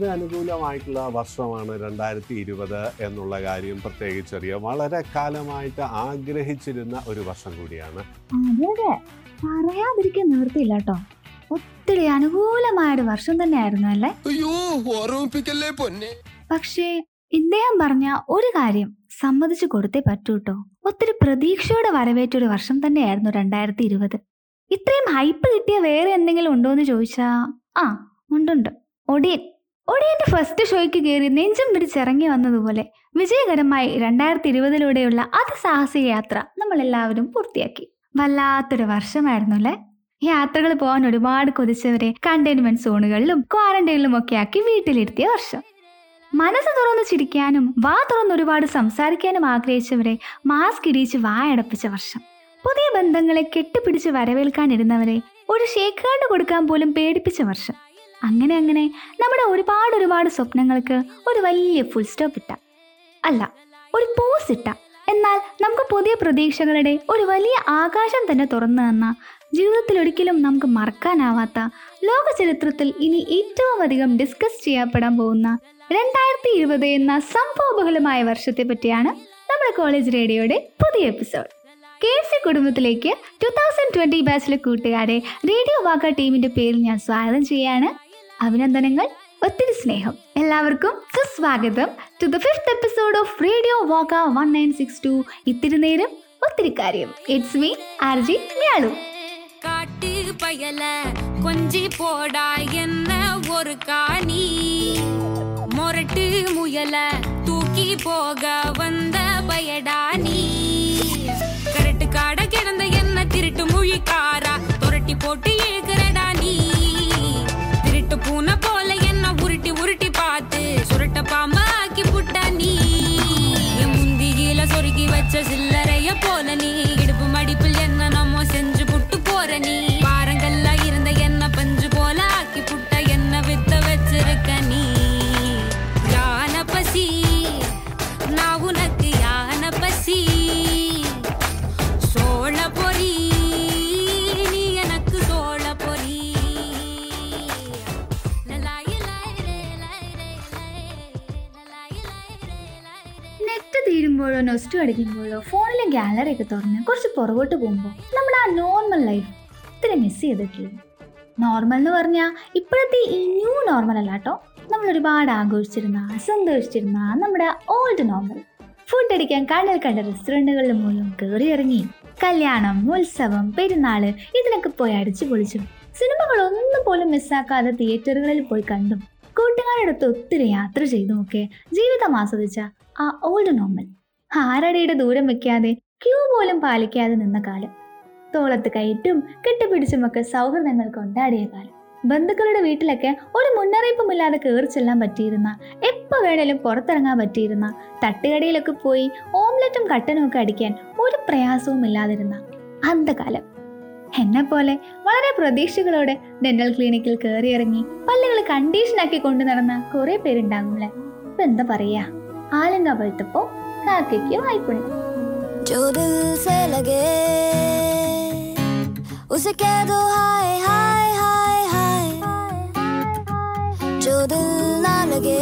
വളരെ അനുകൂലമായിട്ടുള്ള വർഷമാണ് രണ്ടായിരത്തി ഇരുപത് എന്നുള്ള കാര്യം പ്രത്യേകിച്ചറിയാം. വളരെ കാലമായിട്ട് ആഗ്രഹിച്ചിരുന്ന ഒരു വർഷം കൂടിയാണ്. അതെ പറയാതിരിക്കാൻ നിവൃത്തിയില്ല കേട്ടോ ഒത്തിരി അനുകൂലമായ ഒരു വർഷം തന്നെയായിരുന്നു അല്ലേ? അയ്യോ ഓർമ്മിപ്പിക്കല്ലേ പൊന്നെ. പക്ഷേ ഇദ്ദേഹം പറഞ്ഞ ഒരു കാര്യം സമ്മതിച്ചു കൊടുത്തേ പറ്റൂ കേട്ടോ ഒത്തിരി പ്രതീക്ഷയോടെ വരവേറ്റ ഒരു വർഷം തന്നെയായിരുന്നു രണ്ടായിരത്തി ഇരുപത് ഇത്രയും ഹൈപ്പ് കിട്ടിയ വേറെ എന്തെങ്കിലും ഉണ്ടോ എന്ന് ചോദിച്ചാ ആ ഉണ്ടുണ്ട്. ഒടിയൻ. ഒടിയന്റെ ഫസ്റ്റ് ഷോയ്ക്ക് കയറി നെഞ്ചും പിടിച്ചിറങ്ങി വന്നതുപോലെ വിജയകരമായി രണ്ടായിരത്തി ഇരുപതിലൂടെയുള്ള അതിസാഹസിക യാത്ര നമ്മൾ എല്ലാവരും പൂർത്തിയാക്കി. വല്ലാത്തൊരു വർഷമായിരുന്നു അല്ലേ? യാത്രകൾ പോകാൻ ഒരുപാട് കൊതിച്ചവരെ കണ്ടെയ്ൻമെന്റ് സോണുകളിലും ക്വാറന്റൈനിലും ഒക്കെ ആക്കി വീട്ടിലിരുത്തിയ വർഷം. മനസ്സ് തുറന്ന് ചിരിക്കാനും വാ തുറന്ന് ഒരുപാട് സംസാരിക്കാനും ആഗ്രഹിച്ചവരെ മാസ്ക് ഇടിച്ച് വായടപ്പിച്ച വർഷം. പുതിയ ബന്ധങ്ങളെ കെട്ടിപ്പിടിച്ച് വരവേൽക്കാനിരുന്നവരെ ഒരു ഷേക്ക് ഹാൻഡ് കൊടുക്കാൻ പോലും പേടിപ്പിച്ച വർഷം. അങ്ങനെ അങ്ങനെ നമ്മുടെ ഒരുപാട് ഒരുപാട് സ്വപ്നങ്ങൾക്ക് ഒരു വലിയ ഫുൾ സ്റ്റോപ്പ് ഇട്ട. അല്ല ഒരു പോസ് ഇട്ട. എന്നാൽ നമുക്ക് പുതിയ പ്രതീക്ഷകളുടെ ഒരു വലിയ ആകാശം തന്നെ തുറന്നു തന്ന ജീവിതത്തിൽ ഒരിക്കലും നമുക്ക് മറക്കാനാവാത്ത ലോക ചരിത്രത്തിൽ ഇനി ഏറ്റവും അധികം ഡിസ്കസ് ചെയ്യപ്പെടാൻ പോകുന്ന രണ്ടായിരത്തി ഇരുപത് എന്ന സംഭവബഹുലമായ വർഷത്തെ പറ്റിയാണ് നമ്മുടെ കോളേജ് റേഡിയോയുടെ പുതിയ എപ്പിസോഡ് കെ സി കുടുംബത്തിലേക്ക് ടു തൗസൻഡ് ട്വന്റി ബാച്ചിലെ കൂട്ടുകാരെ റേഡിയോ വാക്ക ടീമിന്റെ പേരിൽ ഞാൻ സ്വാഗതം ചെയ്യാണ്. അഭിനന്ദനങ്ങൾ ഒത്തിരി സ്നേഹം എല്ലാവർക്കും സുസ്വാഗതം to the fifth episode of radio വാക്ക one nine six to ഇത്തിരി നേരം ഒത്തിരി കാര്യം ഇറ്റ്സ് മീ ആർ ജി ഞാളു காட்டு பயல கொஞ்சி போடா என்ன ஒரு காணி மொரட்டு முயல தூக்கி போக வந்த பயடா நீ கரட்டு காட கிடந்த என்ன திருட்டு முழிக்காரா துரட்டி போட்டு இழுக்கிறடா சில்லறைய போல நீ അടിക്കുമ്പോഴോ ഫോണിലെ ഗാലറി ഒക്കെ തുറന്ന് കുറച്ച് പുറകോട്ട് പോകുമ്പോൾ നമ്മുടെ ആ നോർമൽ ലൈഫ് ഇത്തിരി മിസ് ചെയ്തിട്ടില്ല. നോർമൽ എന്ന് പറഞ്ഞാൽ ഇപ്പോഴത്തെ ഈ ന്യൂ നോർമൽ അല്ല കേട്ടോ നമ്മൾ ഒരുപാട് ആഘോഷിച്ചിരുന്ന സന്തോഷിച്ചിരുന്ന നമ്മുടെ ഓൾഡ് നോർമൽ ഫുഡ് അടിക്കാൻ കണ്ണിൽ കണ്ട റെസ്റ്റോറന്റുകളിൽ മൂലം കയറി ഇറങ്ങി കല്യാണം ഉത്സവം പെരുന്നാൾ ഇതിനൊക്കെ പോയി അടിച്ചു പൊളിച്ചും. സിനിമകൾ ഒന്നും പോലും മിസ്സാക്കാതെ തിയേറ്ററുകളിൽ പോയി കണ്ടും. കൂട്ടുകാരോടൊത്ത് ഒത്തിരി യാത്ര ചെയ്തുമൊക്കെ ജീവിതം ആസ്വദിച്ച ആ ഓൾഡ് നോർമൽ ആരടിയുടെ ദൂരം വെക്കാതെ ക്യൂ പോലും പാലിക്കാതെ നിന്ന കാലം. തോളത്ത് കയറ്റും കെട്ടിപ്പിടിച്ചുമൊക്കെ സൗഹൃദങ്ങൾ കൊണ്ടാടിയ കാലം. ബന്ധുക്കളുടെ വീട്ടിലൊക്കെ ഒരു മുന്നറിയിപ്പുമില്ലാതെ കയറി ചെല്ലാൻ പറ്റിയിരുന്ന എപ്പോൾ വേണേലും പുറത്തിറങ്ങാൻ പറ്റിയിരുന്ന തട്ടുകടയിലൊക്കെ പോയി ഓംലെറ്റും കട്ടനും ഒക്കെ അടിക്കാൻ ഒരു പ്രയാസവും ഇല്ലാതിരുന്ന അന്ധകാലം. എന്നെ പോലെ വളരെ പ്രതീക്ഷകളോടെ ഡെന്റൽ ക്ലിനിക്കിൽ കയറിയിറങ്ങി പല്ലുകൾ കണ്ടീഷനാക്കി കൊണ്ടു നടന്ന കുറെ പേരുണ്ടാകുമല്ലേ ഇപ്പൊ എന്താ പറയാ? ആലങ്ക का किंवा ऐकून जो दिल से लगे उसे कह दो हाय हाय हाय हाय जो दिल ना लगे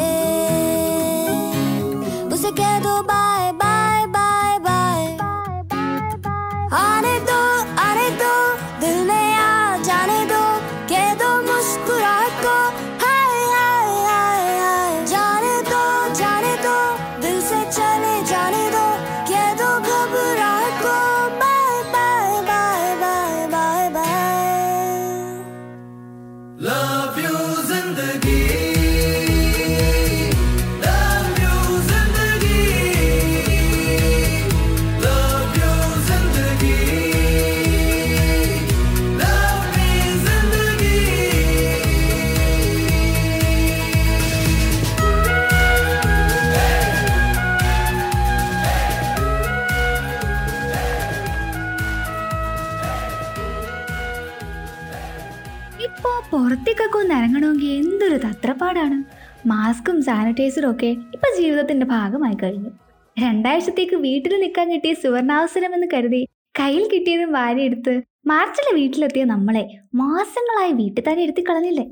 സാനിറ്റൈസറും ഒക്കെ ഇപ്പൊ ജീവിതത്തിന്റെ ഭാഗമായി കഴിഞ്ഞു. രണ്ടാഴ്ചത്തേക്ക് വീട്ടിൽ നിൽക്കാൻ കിട്ടിയ സുവർണാവസരം എന്ന് കരുതി കയ്യിൽ കിട്ടിയതും വാരിയെടുത്ത് മാർച്ചിലെ വീട്ടിലെത്തിയ നമ്മളെ മാസങ്ങളായി വീട്ടിൽ തന്നെ എടുത്തി കളഞ്ഞില്ലേ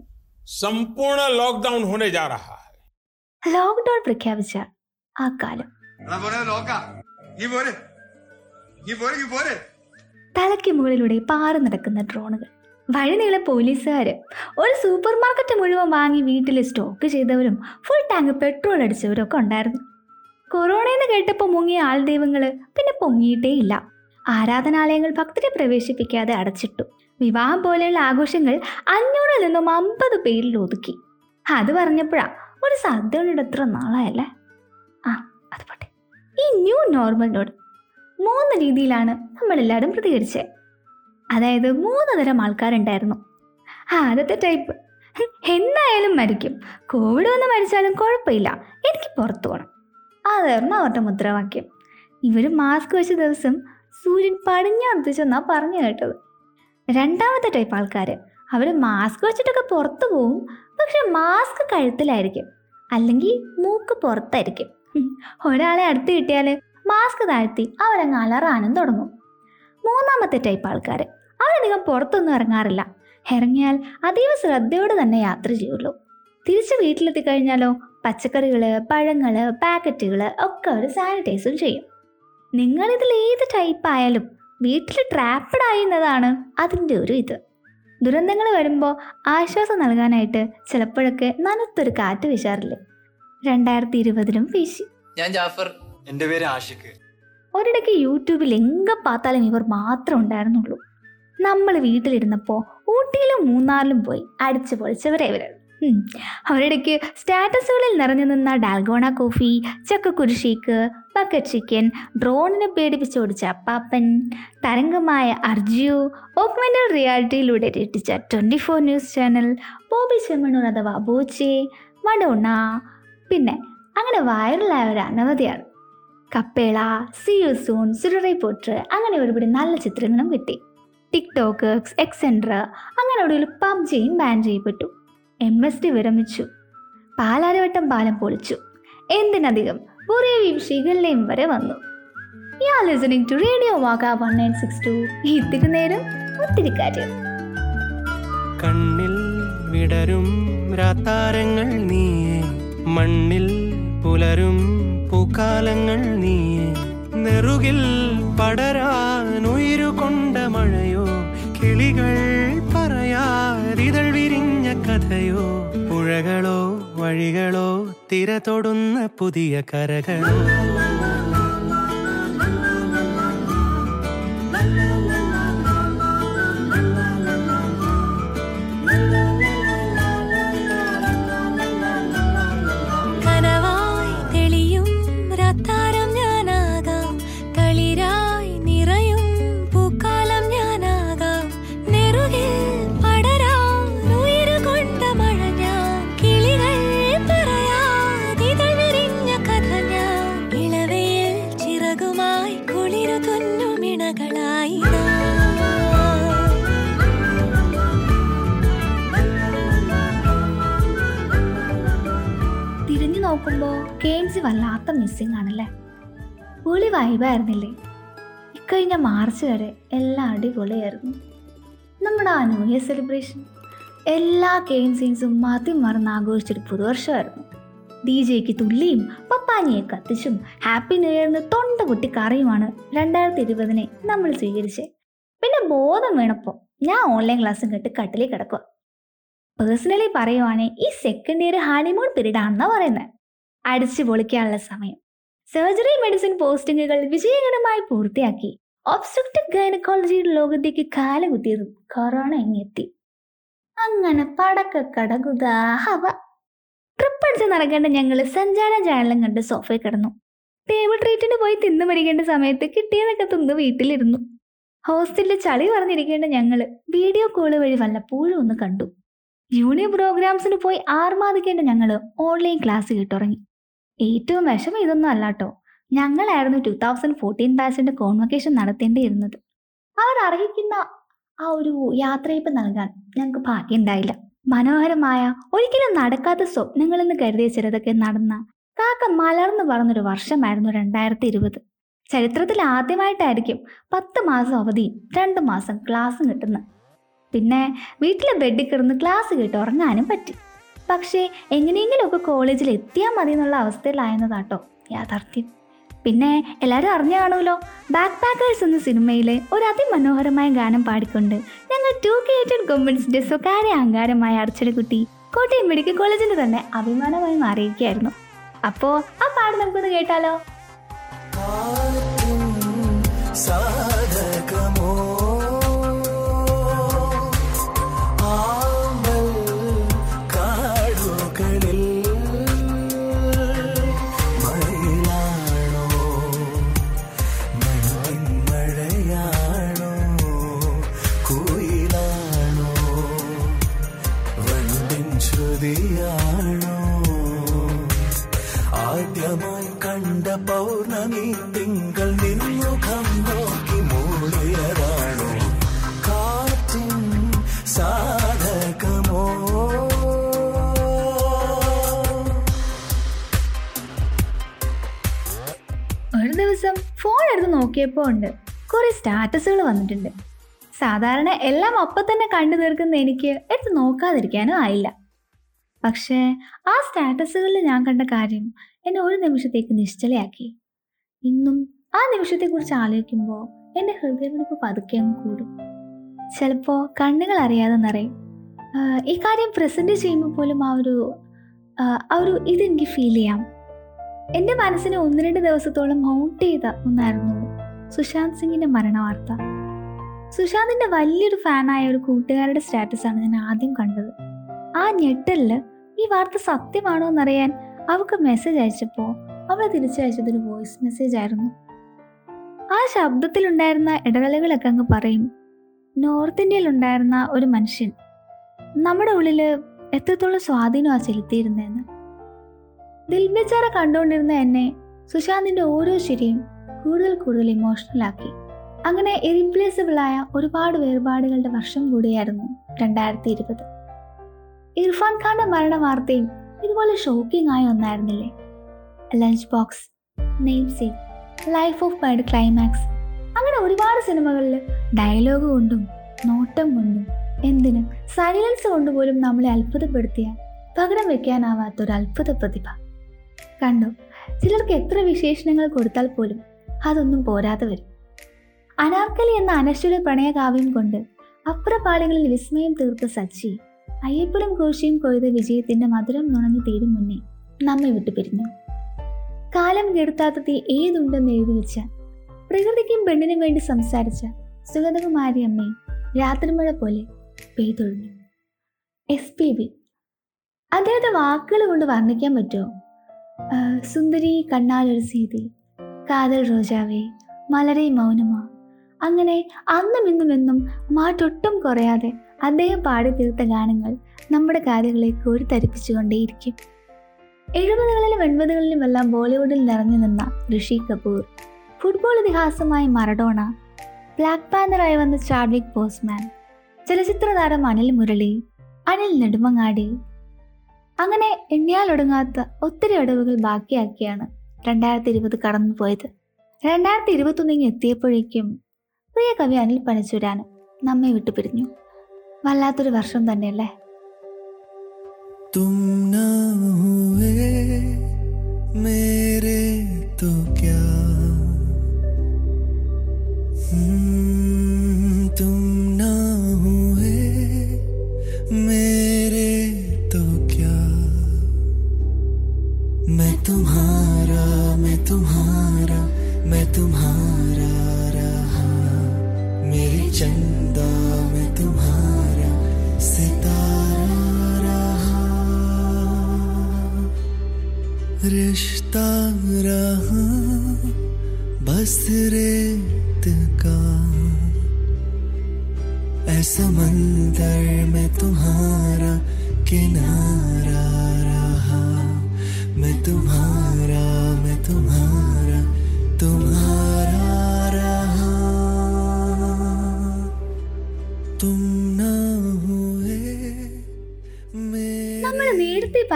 സമ്പൂർണ ലോക്ക്ഡൌൺ ലോക്ക്ഡൌൺ പ്രഖ്യാപിച്ച ആ കാലം. തലയ്ക്ക് മുകളിലൂടെ പാറി നടക്കുന്ന ഡ്രോണുകൾ. വഴിനീളെ പോലീസുകാർ ഒരു സൂപ്പർ മാർക്കറ്റ് മുഴുവൻ വാങ്ങി വീട്ടിൽ സ്റ്റോക്ക് ചെയ്തവരും ഫുൾ ടാങ്ക് പെട്രോൾ അടിച്ചവരും ഒക്കെ ഉണ്ടായിരുന്നു. കൊറോണയെന്ന് കേട്ടപ്പോൾ മുങ്ങിയ ആൾ ദൈവങ്ങൾ പിന്നെ പൊങ്ങിയിട്ടേ ഇല്ല. ആരാധനാലയങ്ങൾ ഭക്തരെ പ്രവേശിപ്പിക്കാതെ അടച്ചിട്ടു. വിവാഹം പോലെയുള്ള ആഘോഷങ്ങൾ അഞ്ഞൂറിൽ നിന്നും അമ്പത് പേരിൽ ഒതുക്കി. അത് പറഞ്ഞപ്പോഴാ ഒരു സദ്യയുടെ എത്ര നാളായല്ലേ? ആ അത് പോട്ടെ. ഈ ന്യൂ നോർമലിനോട് മൂന്ന് രീതിയിലാണ് നമ്മളെല്ലാവരും പ്രതികരിച്ചത് അതായത് മൂന്ന് തരം ആൾക്കാരുണ്ടായിരുന്നു ആദ്യത്തെ ടൈപ്പ് എന്തായാലും മരിക്കും. കോവിഡ് വന്ന് മരിച്ചാലും കുഴപ്പമില്ല. എനിക്ക് പുറത്തു പോകണം അതായിരുന്നു അവരുടെ മുദ്രാവാക്യം. ഇവർ മാസ്ക് വെച്ച ദിവസം സൂര്യൻ പടിഞ്ഞാർത്തിച്ചെന്നാ പറഞ്ഞു കേട്ടത്. രണ്ടാമത്തെ ടൈപ്പ് ആൾക്കാർ അവർ മാസ്ക് വെച്ചിട്ടൊക്കെ പുറത്തു പോവും. പക്ഷെ മാസ്ക് കഴുത്തിലായിരിക്കും. അല്ലെങ്കിൽ മൂക്ക് പുറത്തായിരിക്കും. ഒരാളെ അടുത്ത് കിട്ടിയാൽ മാസ്ക് താഴ്ത്തി അവരങ്ങ് അലറാനും തുടങ്ങും. മൂന്നാമത്തെ ടൈപ്പ് ആൾക്കാർ അവരധികം പുറത്തൊന്നും ഇറങ്ങാറില്ല. ഇറങ്ങിയാൽ അതീവ ശ്രദ്ധയോടെ തന്നെ യാത്ര ചെയ്യുള്ളൂ. തിരിച്ച് വീട്ടിലെത്തി കഴിഞ്ഞാലോ പച്ചക്കറികൾ പഴങ്ങൾ പാക്കറ്റുകൾ ഒക്കെ അവർ സാനിറ്റൈസും ചെയ്യും. നിങ്ങളിതിൽ ഏത് ടൈപ്പ് ആയാലും വീട്ടിൽ ട്രാപ്പഡ് ആയിരുന്നതാണ് അതിന്റെ ഒരു ഇത്. ദുരന്തങ്ങൾ വരുമ്പോൾ ആശ്വാസം നൽകാനായിട്ട് ചിലപ്പോഴൊക്കെ നനത്തൊരു കാറ്റ് വീശാറില്ലേ? രണ്ടായിരത്തി ഇരുപതിലും വീശി. ഞാൻ ജാഫർ. എന്റെ പേര് ആഷിഖ്. ഒരിടയ്ക്ക് യൂട്യൂബിൽ എങ്ങ പാത്താലും ഇവർ മാത്രം ഉണ്ടായിരുന്നുള്ളൂ. നമ്മൾ വീട്ടിലിരുന്നപ്പോൾ ഊട്ടിയിലും മൂന്നാറിലും പോയി അടിച്ചു പൊളിച്ചവരെ ഇവർ അവരിടയ്ക്ക് സ്റ്റാറ്റസുകളിൽ നിറഞ്ഞു നിന്ന ഡാൽഗോണ കോഫി ചക്കക്കുരു ഷേക്ക് ബക്കറ്റ് ചിക്കൻ ഡ്രോണിനെ പേടിപ്പിച്ച് ഓടിച്ച അപ്പാപ്പൻ തരംഗമായ അർജു ഓക്മെന്റൽ റിയാലിറ്റിയിലൂടെ രക്ഷിച്ച twenty four news channel Bobby Chemmanur അഥവാ ബോച്ചെ മഡോണ പിന്നെ അങ്ങനെ വൈറലായവർ അനവധിയാണ്. Kappela C U soon Soorarai Pottru അങ്ങനെ ഒരുപാട് നല്ല ചിത്രങ്ങളും കിട്ടി. ടിക്ടോക്ക് എക്സെൻട്ര അങ്ങനെ ഒടുവിൽ പബ്ജിയും ബാൻ ചെയ്യപ്പെട്ടു. എം എസ് ടി വിരമിച്ചു. പാലാരവട്ടം പാലം പൊളിച്ചു. എന്തിനധികം? ബുറേവിയും ശീകളിലെയും വരെ വന്നു. You are to radio Vaaka one nine six to ഇത്തിരി നേരം ഒത്തിരി കാര്യം. കണ്ണിൽ വിടരും രാത്താരങ്ങൾ നീ മണ്ണിൽ പുലരും പൂക്കാലങ്ങൾ നീ നെറുകിൽ പടരാനുയിരുകൊണ്ട മഴയോ കിളികൾ പറയാതിതൾ വിരിഞ്ഞ കഥയോ പുഴകളോ വഴികളോ തിര തൊടുന്ന പുതിയ കരകളോ. വൈബായിരുന്നില്ലേ? ഇക്കഴിഞ്ഞ മാർച്ച് വരെ എല്ലാം അടിപൊളിയായിരുന്നു. നമ്മുടെ ആ ന്യൂ ഇയർ സെലിബ്രേഷൻ എല്ലാ കെയിൻസീൻസും മതി മറന്ന് ആഘോഷിച്ചൊരു പുതുവർഷമായിരുന്നു. ഡി ജെക്ക് തുള്ളിയും പപ്പാനിയെ കത്തിച്ചും ഹാപ്പി ന്യൂ ഇയറിന് തൊണ്ട പൊട്ടി കറിയുമാണ് രണ്ടായിരത്തി ഇരുപതിനെ നമ്മൾ സ്വീകരിച്ചത് പിന്നെ ബോധം വീണപ്പോൾ ഞാൻ ഓൺലൈൻ ക്ലാസ്സും കേട്ട് കട്ടിലേക്ക് കിടക്കുക പേഴ്സണലി പറയുവാണെങ്കിൽ ഈ സെക്കൻഡ് ഇയർ ഹണിമൂൺ പീരീഡ് ആണെന്നാണ് പറയുന്നത് അടിച്ചു പൊളിക്കാനുള്ള സമയം. സർജറി മെഡിസിൻ പോസ്റ്റിംഗുകൾ വിജയകരമായി പൂർത്തിയാക്കി. ഒബ്സ്ട്രക്റ്റീവ് ഗൈനക്കോളജിയുടെ ലോകത്തേക്ക് കാലുകുത്തിയതും കൊറോണ ഇങ്ങെത്തി. അങ്ങനെ പടക്ക ഹവ. ട്രിപ്പ് അടിച്ച് നടക്കേണ്ട ഞങ്ങൾ സഞ്ചാര ചാനലും കണ്ട് സോഫയിൽ കിടന്നു. ടേബിൾ ട്രീറ്റിന് പോയി തിന്നു മരിക്കേണ്ട സമയത്ത് കിട്ടിയതൊക്കെ തിന്ന് വീട്ടിലിരുന്നു. ഹോസ്റ്റലിൽ ചളി പറഞ്ഞിരിക്കേണ്ട ഞങ്ങൾ വീഡിയോ കോൾ വഴി വല്ലപ്പോഴും ഒന്ന് കണ്ടു. യൂണിയൻ പ്രോഗ്രാംസിന് പോയി ആർമാദിക്കേണ്ട ഞങ്ങൾ ഓൺലൈൻ ക്ലാസ് കിട്ടുറങ്ങി. ഏറ്റവും വിഷമം ഇതൊന്നും അല്ലാട്ടോ ഞങ്ങളായിരുന്നു ടൂ തൗസൻഡ് ഫോർട്ടീൻ ബാച്ചിന്റെ കോൺവക്കേഷൻ നടത്തേണ്ടിയിരുന്നത്. അവർ അർഹിക്കുന്ന ആ ഒരു യാത്രയപ്പ് നൽകാൻ ഞങ്ങൾക്ക് ഭാഗ്യം ഉണ്ടായില്ല മനോഹരമായ ഒരിക്കലും നടക്കാത്ത സ്വപ്നങ്ങളെന്ന് കരുതിയ ചിലതൊക്കെ നടന്ന കാക്ക മലർന്നു പറഞ്ഞൊരു വർഷമായിരുന്നു രണ്ടായിരത്തി ഇരുപത് ചരിത്രത്തിൽ ആദ്യമായിട്ടായിരിക്കും പത്ത് മാസം അവധിയും രണ്ട് മാസം ക്ലാസ് കിട്ടുന്നത്. പിന്നെ വീട്ടിലെ ബെഡിൽ കിടന്ന് ക്ലാസ് കേട്ട് ഉറങ്ങാനും പറ്റി. പക്ഷേ എങ്ങനെയെങ്കിലുമൊക്കെ കോളേജിൽ എത്തിയാൽ മതി എന്നുള്ള അവസ്ഥയിലായെന്നതാട്ടോ യാഥാർത്ഥ്യം. പിന്നെ എല്ലാവരും അറിഞ്ഞു കാണുമല്ലോ ബാക്ക് പാക്കേഴ്സ് എന്ന സിനിമയിലെ ഒരു അതിമനോഹരമായ ഗാനം പാടിക്കൊണ്ട് ഞങ്ങൾ ടു കേറ്റഡ് ഗവൺമെന്റ്സിന്റെ സ്വകാര്യ അഹങ്കാരമായ അർച്ചനക്കുട്ടി കോട്ടയം മെഡിക്കൽ കോളേജിന് തന്നെ അഭിമാനമായി മാറിയിരിക്കുകയായിരുന്നു. അപ്പോൾ ആ പാട് നമുക്കൊന്ന് കേട്ടാലോ? ആദ്യമായി കണ്ട പൗർണമി തിങ്കൾ നിന്നുഖം നോക്കി മൂടിയതാണോ? കാറ്റിൻ സാധകമോ? ഒരു ദിവസം ഫോൺ എടുത്ത് നോക്കിയപ്പോൾ ഉണ്ട്. കുറേ സ്റ്റാറ്റസുകൾ വന്നിട്ടുണ്ട്. സാധാരണ എല്ലാം അപ്പം തന്നെ കണ്ടു തീർക്കുന്ന എനിക്ക് എടുത്ത് നോക്കാതിരിക്കാനും ആയില്ല. പക്ഷേ ആ സ്റ്റാറ്റസുകളിൽ ഞാൻ കണ്ട കാര്യം എന്നെ ഒരു നിമിഷത്തേക്ക് നിശ്ചലയാക്കി. ഇന്നും ആ നിമിഷത്തെക്കുറിച്ച് ആലോചിക്കുമ്പോൾ എന്റെ ഹൃദയമിടിപ്പ് പതുക്കെ അങ്ങ് കൂടും. ചിലപ്പോൾ കണ്ണുകൾ അറിയാതെ നിറയും. ഈ കാര്യം പ്രസന്റ് ചെയ്യുമ്പോൾ പോലും ആ ഒരു ആ ഒരു ഇതെനിക്ക് ഫീൽ ചെയ്യാം. എന്റെ മനസ്സിനെ ഒന്ന് രണ്ട് ദിവസത്തോളം ഹൗണ്ട് ചെയ്ത ഒന്നായിരുന്നു സുശാന്ത് സിംഗിന്റെ മരണ വാർത്ത സുശാന്തിന്റെ വലിയൊരു ഫാനായ ഒരു കൂട്ടുകാരുടെ സ്റ്റാറ്റസാണ് ഞാൻ ആദ്യം കണ്ടത്. ആ ഞെട്ടലിൽ ഈ വാർത്ത സത്യമാണോ എന്നറിയാൻ അവൾക്ക് മെസ്സേജ് അയച്ചപ്പോൾ അവൾ തിരിച്ചയച്ചതൊരു വോയിസ് മെസ്സേജ് ആയിരുന്നു. ആ ശബ്ദത്തിലുണ്ടായിരുന്ന ഇടവേളകളൊക്കെ അങ്ങ് പറയും നോർത്ത് ഇന്ത്യയിൽ ഉണ്ടായിരുന്ന ഒരു മനുഷ്യൻ നമ്മുടെ ഉള്ളിൽ എത്രത്തോളം സ്വാധീനം ആ ചെലുത്തിയിരുന്നതെന്ന് ദിൽബേച്ചാറ കണ്ടുകൊണ്ടിരുന്ന എന്നെ സുശാന്തിന്റെ ഓരോ ശരിയും കൂടുതൽ കൂടുതൽ ഇമോഷണലാക്കി അങ്ങനെ ഇറിപ്ലേസബിൾ ആയ ഒരുപാട് വേർപാടുകളുടെ വർഷം കൂടിയായിരുന്നു രണ്ടായിരത്തി ഇരുപത്. ഇർഫാൻ ഖാന്റെ മരണ വാർത്തയും ഇതുപോലെ ഷോക്കിംഗ് ആയ ഒന്നായിരുന്നില്ലേ lunch box namesake life of ബൈഡ് climax അങ്ങനെ ഒരുപാട് സിനിമകളിൽ ഡയലോഗ് കൊണ്ടും നോട്ടം കൊണ്ടും എന്തിനും സൈലൻസ് കൊണ്ടുപോലും നമ്മളെ അത്ഭുതപ്പെടുത്തിയ പകരം വെക്കാനാവാത്ത ഒരു അത്ഭുത പ്രതിഭ. കണ്ടു? ചിലർക്ക് എത്ര വിശേഷണങ്ങൾ കൊടുത്താൽ പോലും അതൊന്നും പോരാതെ വരും. അനാർക്കലി എന്ന അനശ്വര പ്രണയകാവ്യം കൊണ്ട് അപ്പുറപാളികളിൽ വിസ്മയം തീർത്ത സച്ചി അയ്യപ്പനും കോശിയും കൊയ്ത വിജയത്തിന്റെ മധുരം നുണഞ്ഞു തീരും മുന്നേ നമ്മെ വിട്ടു പിരിഞ്ഞു. കാലം കെടുത്താത്ത തീ ഏതുണ്ടെന്ന് എഴുതി വെച്ച പ്രകൃതിക്കും പെണ്ണിനും വേണ്ടി സംസാരിച്ച സുഗതകുമാരി അമ്മയും രാത്രിമഴ പോലെ പെയ്തൊഴിഞ്ഞു എസ് പി ബി അദ്ദേഹത്തെ വാക്കുകൾ കൊണ്ട് വർണിക്കാൻ പറ്റുമോ? സുന്ദരി കണ്ണാലൊരു സീതി കാതൽ റോജാവേ മലരെ മൗനമാ. അങ്ങനെ അന്നും ഇന്നും എന്നും മാറ്റൊട്ടും കുറയാതെ അദ്ദേഹം പാടി തീർത്ത ഗാനങ്ങൾ നമ്മുടെ കാര്യങ്ങളെ കോരിത്തരിപ്പിച്ചുകൊണ്ടേയിരിക്കും എഴുപതുകളിലും എൺപതുകളിലുമെല്ലാം ബോളിവുഡിൽ നിറഞ്ഞു നിന്ന ഋഷി കപൂർ ഫുട്ബോൾ ഇതിഹാസമായ മറഡോണ ബ്ലാക്ക് പാന്തറായി വന്ന ചാഡ്വിക് ബോസ്മാൻ ചലച്ചിത്ര താരം അനിൽ മുരളി അനിൽ നെടുമങ്ങാടി. അങ്ങനെ എണ്ണിയാലൊടുങ്ങാത്ത ഒത്തിരി അടവുകൾ ബാക്കിയാക്കിയാണ് രണ്ടായിരത്തി ഇരുപത് കടന്നുപോയത്. രണ്ടായിരത്തി ഇരുപത്തൊന്നിങ്ങ് എത്തിയപ്പോഴേക്കും പ്രിയ കവി അനിൽ പനച്ചൂരാനും നമ്മെ വിട്ടു പിരിഞ്ഞു വല്ലാത്തൊരു വർഷം തന്നെയല്ലേ? തും മേരേ തോ ക്യാ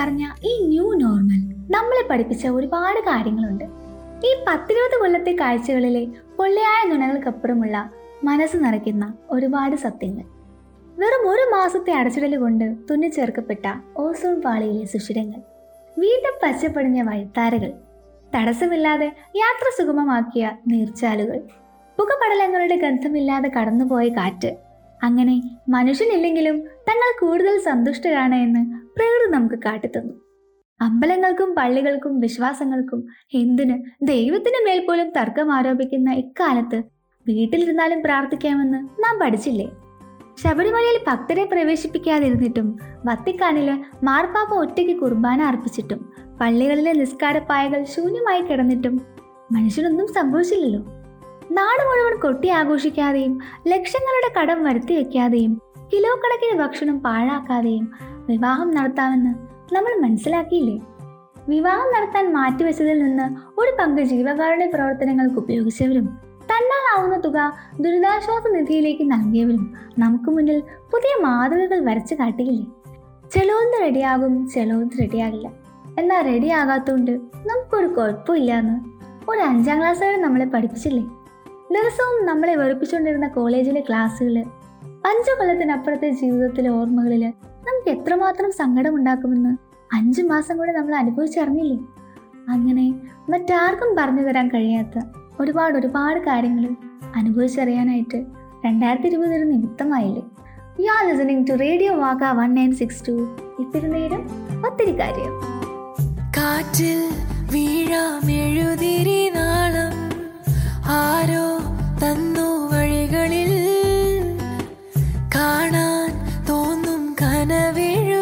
പറഞ്ഞ ഈ ന്യൂ നോർമൽ നമ്മളെ പഠിപ്പിച്ച ഒരുപാട് കാര്യങ്ങളുണ്ട്. ഈ പത്തിരുപത് കൊല്ലത്തെ കാഴ്ചകളിലെ പൊള്ളയായ നുണകൾക്കപ്പുറമുള്ള മനസ്സ് നിറയ്ക്കുന്ന ഒരുപാട് സത്യങ്ങൾ. വെറും ഒരു മാസത്തെ അടച്ചിടൽ കൊണ്ട് തുന്നിച്ചേർക്കപ്പെട്ട ഓസോൺ പാളിയിലെ സുഷിരങ്ങൾ. വീണ്ടും പച്ചപ്പടിഞ്ഞ വഴിത്താരകൾ. തടസ്സമില്ലാതെ യാത്ര സുഗമമാക്കിയ നീർച്ചാലുകൾ. പുകപടലങ്ങളുടെ ഗന്ധമില്ലാതെ കടന്നുപോയ കാറ്റ്. അങ്ങനെ മനുഷ്യനില്ലെങ്കിലും തങ്ങൾ കൂടുതൽ സന്തുഷ്ടരാണ് എന്ന് പ്രകൃതി നമുക്ക് കാട്ടിത്തന്നു. അമ്പലങ്ങൾക്കും പള്ളികൾക്കും വിശ്വാസങ്ങൾക്കും എന്തിന് ദൈവത്തിന് മേൽ പോലും തർക്കം ആരോപിക്കുന്ന ഇക്കാലത്ത് വീട്ടിലിരുന്നാലും പ്രാർത്ഥിക്കാമെന്ന് നാം പഠിച്ചില്ലേ? ശബരിമലയിൽ ഭക്തരെ പ്രവേശിപ്പിക്കാതിരുന്നിട്ടും വത്തിക്കാനിൽ മാർപ്പാപ്പ ഒറ്റയ്ക്ക് കുർബാന അർപ്പിച്ചിട്ടും പള്ളികളിലെ നിസ്കാരപ്പായകൾ ശൂന്യമായി കിടന്നിട്ടും മനുഷ്യനൊന്നും സംഭവിച്ചില്ലല്ലോ. നാട് മുഴുവൻ കൊട്ടി ആഘോഷിക്കാതെയും ലക്ഷങ്ങളുടെ കടം വരുത്തി വെക്കാതെയും കിലോ കണക്കിന് ഭക്ഷണം പാഴാക്കാതെയും വിവാഹം നടത്താമെന്ന് നമ്മൾ മനസ്സിലാക്കിയില്ലേ? വിവാഹം നടത്താൻ മാറ്റിവെച്ചതിൽ നിന്ന് ഒരു പങ്ക് ജീവകാരുണ്യ പ്രവർത്തനങ്ങൾക്ക് ഉപയോഗിച്ചവരും തന്നാലാവുന്ന തുക ദുരിതാശ്വാസ നിധിയിലേക്ക് നൽകിയവരും നമുക്ക് മുന്നിൽ പുതിയ മാതൃകകൾ വരച്ചു കാട്ടിയില്ലേ? ചിലവൊന്ന് റെഡിയാകും ചിലവൊന്ന് റെഡിയാകില്ല. എന്നാൽ റെഡിയാകാത്തതുകൊണ്ട് നമുക്കൊരു കുഴപ്പമില്ല എന്ന് ഒരു അഞ്ചാം ക്ലാസ് വരെ നമ്മളെ പഠിപ്പിച്ചില്ലേ? ദിവസവും നമ്മളെ വെറുപ്പിച്ചുകൊണ്ടിരുന്ന കോളേജിലെ ക്ലാസ്സുകൾ അഞ്ചു കൊല്ലത്തിനപ്പുറത്തെ ജീവിതത്തിലെ ഓർമ്മകളിൽ നമുക്ക് എത്രമാത്രം സങ്കടം ഉണ്ടാക്കുമെന്ന് അഞ്ചു മാസം കൂടെ നമ്മൾ അനുഭവിച്ചറിഞ്ഞില്ലേ? അങ്ങനെ മറ്റാർക്കും പറഞ്ഞു തരാൻ കഴിയാത്ത ഒരുപാട് ഒരുപാട് കാര്യങ്ങൾ അനുഭവിച്ചറിയാനായിട്ട് രണ്ടായിരത്തി ഇരുപത് ഒരു നിമിത്തമായില്ലേ? You are listening to radio Vaaka one nine six to ഇത്തിരി നേരം ഒത്തിരി കാര്യം. കാറ്റിൽ വീഴാമെഴുതിരി നാളം. ആരോ തന്നു വഴികളിൽ കാണാൻ തോന്നും കനവെഴുതുന്നു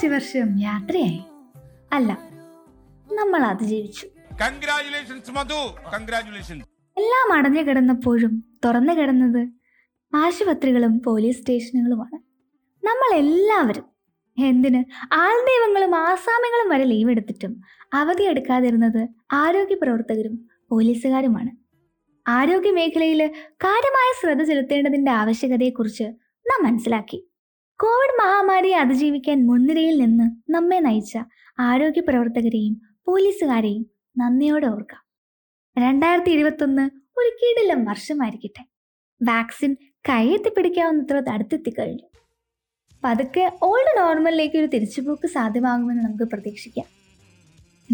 കുറച്ച് വർഷം യാത്രയായി. അല്ല നമ്മൾ അതിജീവിച്ചു എല്ലാം അടഞ്ഞു കിടന്നപ്പോഴും തുറന്നു കിടന്നത് ആശുപത്രികളും പോലീസ് സ്റ്റേഷനുകളുമാണ്. നമ്മൾ എല്ലാവരും എന്തിന് ആൾദൈവങ്ങളും ആസാമികളും വരെ ലീവ് എടുത്തിട്ടും അവധി എടുക്കാതിരുന്നത് ആരോഗ്യ പ്രവർത്തകരും പോലീസുകാരുമാണ്. ആരോഗ്യ മേഖലയിൽ കാര്യമായ ശ്രദ്ധ ചെലുത്തേണ്ടതിന്റെ ആവശ്യകതയെക്കുറിച്ച് നാം മനസ്സിലാക്കി. കോവിഡ് മഹാമാരിയെ അതിജീവിക്കാൻ മുൻനിരയിൽ നിന്ന് നമ്മെ നയിച്ച ആരോഗ്യ പ്രവർത്തകരെയും പോലീസുകാരെയും നന്ദിയോടെ ഓർക്കാം. രണ്ടായിരത്തി ഇരുപത്തൊന്ന് ഒരു കിടിലം വർഷമായിരിക്കട്ടെ. വാക്സിൻ കൈയെത്തിപ്പിടിക്കാവുന്നത്ര അടുത്തെത്തിക്കഴിഞ്ഞു പതുക്കെ ഓൾഡ് നോർമലിലേക്ക് ഒരു തിരിച്ചുപോക്ക് സാധ്യമാകുമെന്ന് നമുക്ക് പ്രതീക്ഷിക്കാം.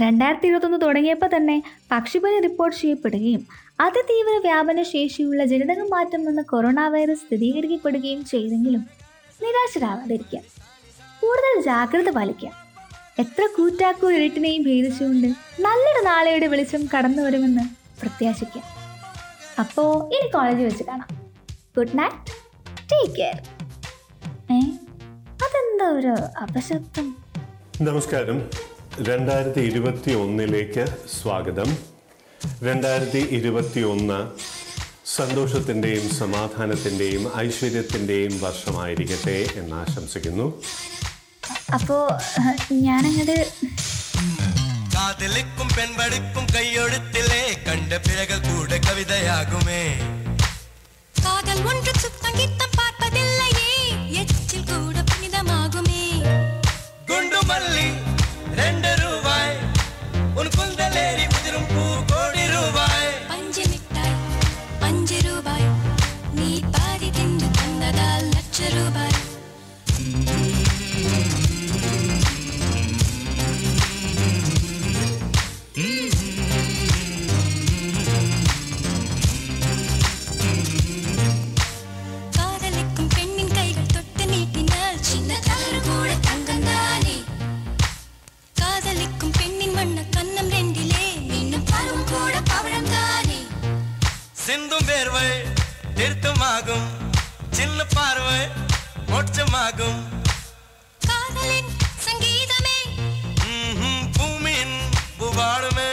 രണ്ടായിരത്തി ഇരുപത്തൊന്ന് തുടങ്ങിയപ്പോൾ തന്നെ പക്ഷിപ്പനി റിപ്പോർട്ട് ചെയ്യപ്പെടുകയും അതിതീവ്ര വ്യാപന ശേഷിയുള്ള ജനിതക മാറ്റം വന്ന കൊറോണ വൈറസ് സ്ഥിരീകരിക്കപ്പെടുകയും ചെയ്തെങ്കിലും നിരാശരാവാതിരിക്കാം കൂടുതൽ ജാഗ്രത പാലിക്കാം എത്ര കൂറ്റാക്കോ ഇരുട്ടിനെയും ഭേദിച്ചുകൊണ്ട് നല്ലൊരു നാളെയുടെ വെളിച്ചം കടന്നു വരുമെന്ന് പ്രത്യാശിക്കാം അപ്പോൾ ഇനി കോളേജിൽ വെച്ച് കാണാം. ഗുഡ് നൈറ്റ് ടേക്ക് കെയർ ഏ? അതെന്താ ഒരു അപശബ്ദം? നമസ്കാരം. രണ്ടായിരത്തി ഇരുപത്തി ഒന്നിലേക്ക് സ്വാഗതം. രണ്ടായിരത്തി ഇരുപത്തി ഒന്ന് സന്തോഷത്തിന്റെയും സമാധാനത്തിന്റെയും ഐശ്വര്യത്തിന്റെയും വർഷമായിരിക്കട്ടെ എന്ന് ആശംസിക്കുന്നു. അപ്പോ ഞാനങ്ങട് കാതലിക്കും പെൺപടിക്കും കൈയൊഴുത്തിലെ കണ്ട പിഴകൾ കൂടെ കവിതയാകുമേ. കാതൽ ഒன்று தேர்வை தீர்த்தமாகும் சின்ன பார்வை மோட்சமாகும். பூமியின் புவாடுமே